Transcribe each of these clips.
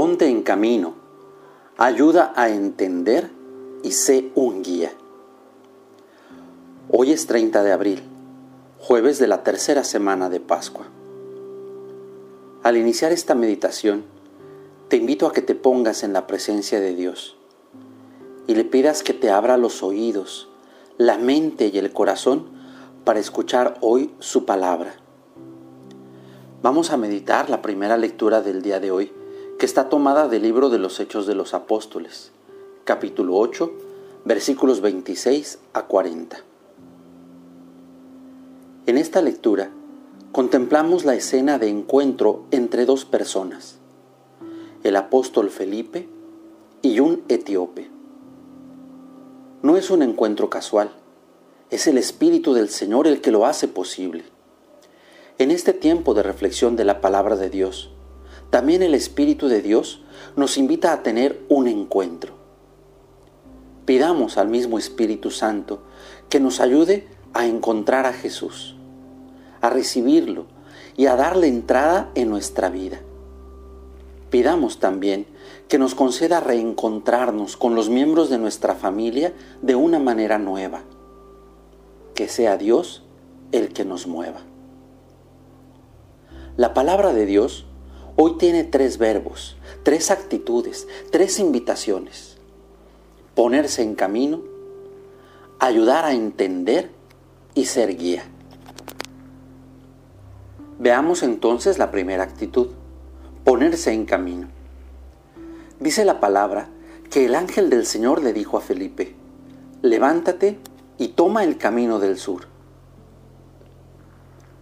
Ponte en camino, ayuda a entender y sé un guía. Hoy es 30 de abril, jueves de la tercera semana de Pascua. Al iniciar esta meditación, te invito a que te pongas en la presencia de Dios y le pidas que te abra los oídos, la mente y el corazón para escuchar hoy su palabra. Vamos a meditar la primera lectura del día de hoy, que está tomada del libro de los Hechos de los Apóstoles, capítulo 8, versículos 26 a 40. En esta lectura contemplamos la escena de encuentro entre dos personas, el apóstol Felipe y un etíope. No es un encuentro casual, es el Espíritu del Señor el que lo hace posible. En este tiempo de reflexión de la palabra de Dios, también el Espíritu de Dios nos invita a tener un encuentro. Pidamos al mismo Espíritu Santo que nos ayude a encontrar a Jesús a recibirlo y a darle entrada en nuestra vida. Pidamos también que nos conceda reencontrarnos con los miembros de nuestra familia de una manera nueva. Que sea Dios el que nos mueva. La palabra de Dios hoy tiene tres verbos, tres actitudes, tres invitaciones. Ponerse en camino, ayudar a entender y ser guía. Veamos entonces la primera actitud, ponerse en camino. Dice la palabra que el ángel del Señor le dijo a Felipe, levántate y toma el camino del sur.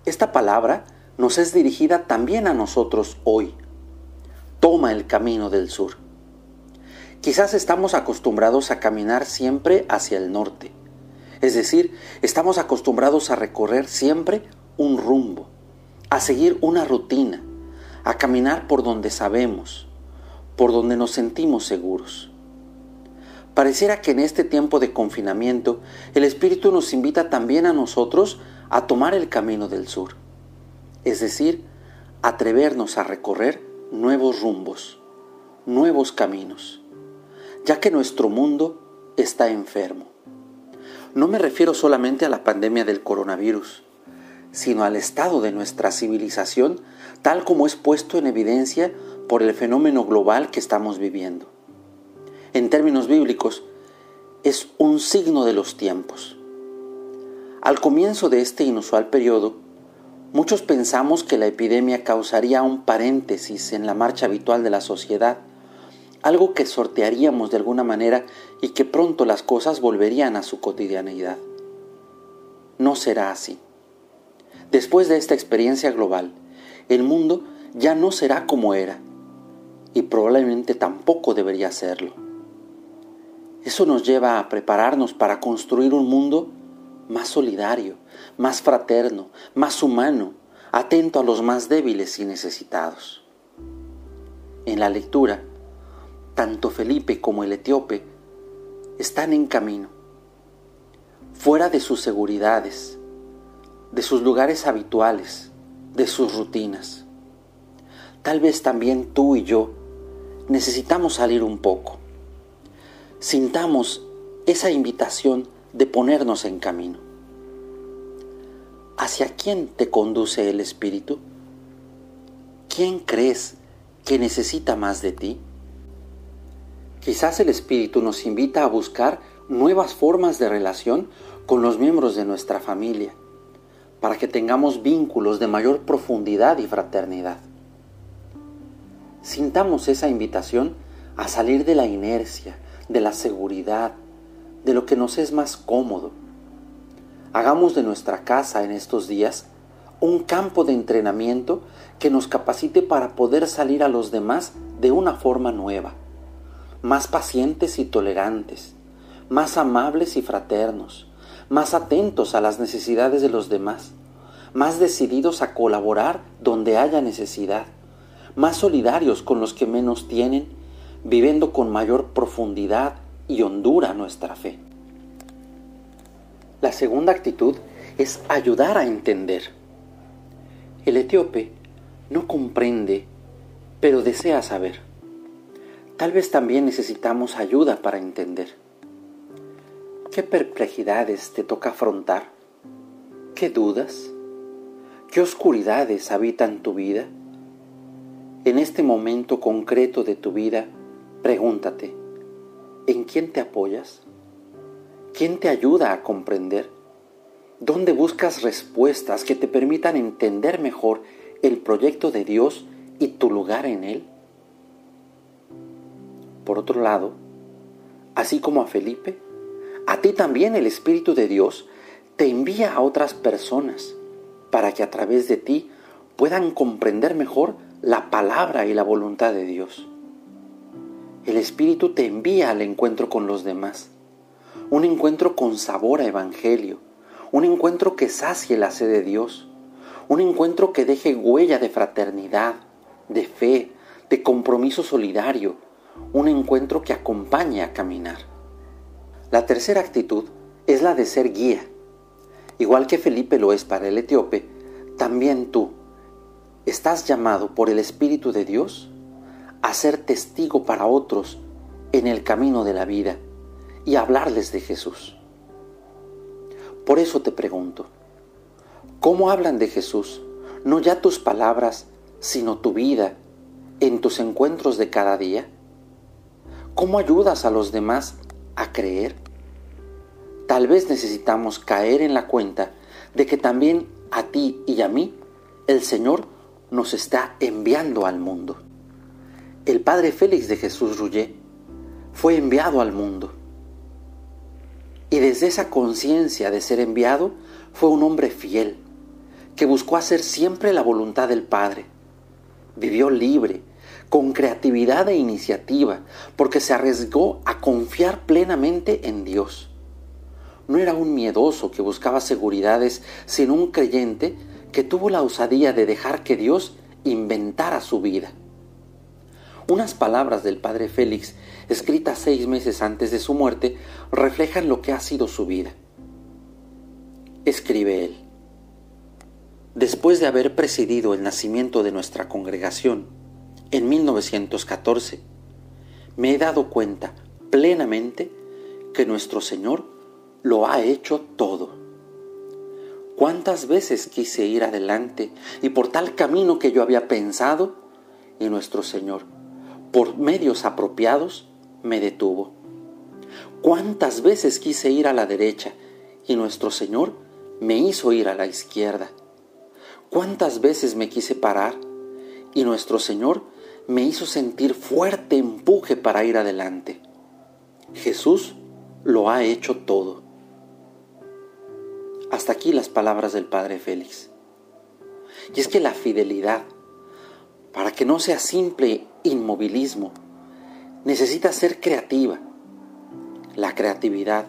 Esta palabra nos es dirigida también a nosotros hoy. Toma el camino del sur. Quizás estamos acostumbrados a caminar siempre hacia el norte, es decir, estamos acostumbrados a recorrer siempre un rumbo a seguir una rutina, a caminar por donde sabemos, por donde nos sentimos seguros. Pareciera que en este tiempo de confinamiento el Espíritu nos invita también a nosotros a tomar el camino del sur, es decir, atrevernos a recorrer nuevos rumbos, nuevos caminos, ya que nuestro mundo está enfermo. No me refiero solamente a la pandemia del coronavirus, sino al estado de nuestra civilización tal como es puesto en evidencia por el fenómeno global que estamos viviendo. En términos bíblicos, es un signo de los tiempos. Al comienzo de este inusual periodo, muchos pensamos que la epidemia causaría un paréntesis en la marcha habitual de la sociedad, algo que sortearíamos de alguna manera y que pronto las cosas volverían a su cotidianeidad. No será así. Después de esta experiencia global, el mundo ya no será como era y probablemente tampoco debería serlo. Eso nos lleva a prepararnos para construir un mundo más solidario, más fraterno, más humano, atento a los más débiles y necesitados. En la lectura, tanto Felipe como el etíope están en camino, fuera de sus seguridades, de sus lugares habituales, de sus rutinas. Tal vez también tú y yo necesitamos salir un poco. Sintamos esa invitación de ponernos en camino. ¿Hacia quién te conduce el Espíritu? ¿Quién crees que necesita más de ti? Quizás el Espíritu nos invita a buscar nuevas formas de relación con los miembros de nuestra familia para que tengamos vínculos de mayor profundidad y fraternidad. Sintamos esa invitación a salir de la inercia, de la seguridad, de lo que nos es más cómodo. Hagamos de nuestra casa en estos días un campo de entrenamiento que nos capacite para poder salir a los demás de una forma nueva, más pacientes y tolerantes, más amables y fraternos, más atentos a las necesidades de los demás, más decididos a colaborar donde haya necesidad, más solidarios con los que menos tienen, viviendo con mayor profundidad y hondura nuestra fe. La segunda actitud es ayudar a entender. El etíope no comprende, pero desea saber. Tal vez también necesitamos ayuda para entender. ¿Qué perplejidades te toca afrontar? ¿Qué dudas? ¿Qué oscuridades habitan tu vida? En este momento concreto de tu vida, pregúntate, ¿en quién te apoyas? ¿Quién te ayuda a comprender? ¿Dónde buscas respuestas que te permitan entender mejor el proyecto de Dios y tu lugar en Él? Por otro lado, así como a Felipe, a ti también el Espíritu de Dios te envía a otras personas para que a través de ti puedan comprender mejor la palabra y la voluntad de Dios. El Espíritu te envía al encuentro con los demás. Un encuentro con sabor a evangelio, un encuentro que sacie la sed de Dios, un encuentro que deje huella de fraternidad, de fe, de compromiso solidario, un encuentro que acompañe a caminar. La tercera actitud es la de ser guía. Igual que Felipe lo es para el etíope, también tú. Estás llamado por el Espíritu de Dios a ser testigo para otros en el camino de la vida y hablarles de Jesús. Por eso te pregunto, ¿cómo hablan de Jesús? No ya tus palabras, sino tu vida en tus encuentros de cada día. ¿Cómo ayudas a los demás a creer? Tal vez necesitamos caer en la cuenta de que también a ti y a mí el Señor nos está enviando al mundo. El padre Félix de Jesús Ruyé fue enviado al mundo y desde esa conciencia de ser enviado, fue un hombre fiel, que buscó hacer siempre la voluntad del Padre. Vivió libre, con creatividad e iniciativa, porque se arriesgó a confiar plenamente en Dios. No era un miedoso que buscaba seguridades, sino un creyente que tuvo la osadía de dejar que Dios inventara su vida. Unas palabras del padre Félix, escritas seis meses antes de su muerte, reflejan lo que ha sido su vida. Escribe él. Después de haber presidido el nacimiento de nuestra congregación en 1914, me he dado cuenta plenamente que nuestro Señor lo ha hecho todo. ¿Cuántas veces quise ir adelante y por tal camino que yo había pensado? Y nuestro Señor por medios apropiados, me detuvo. ¿Cuántas veces quise ir a la derecha y nuestro Señor me hizo ir a la izquierda? ¿Cuántas veces me quise parar y nuestro Señor me hizo sentir fuerte empuje para ir adelante? Jesús lo ha hecho todo. Hasta aquí las palabras del Padre Félix. Y es que la fidelidad, para que no sea simple inmovilismo. Necesita ser creativa. La creatividad,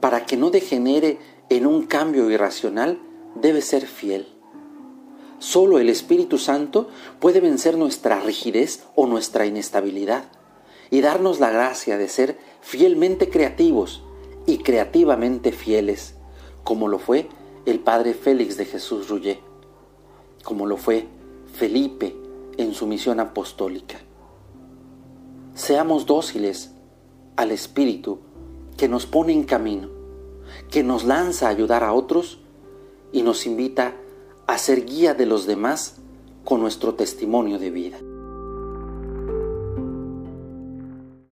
para que no degenere en un cambio irracional, debe ser fiel. Solo el Espíritu Santo puede vencer nuestra rigidez o nuestra inestabilidad y darnos la gracia de ser fielmente creativos y creativamente fieles, como lo fue el Padre Félix de Jesús Ruyé, como lo fue Felipe, en su misión apostólica. Seamos dóciles al Espíritu que nos pone en camino, que nos lanza a ayudar a otros y nos invita a ser guía de los demás con nuestro testimonio de vida.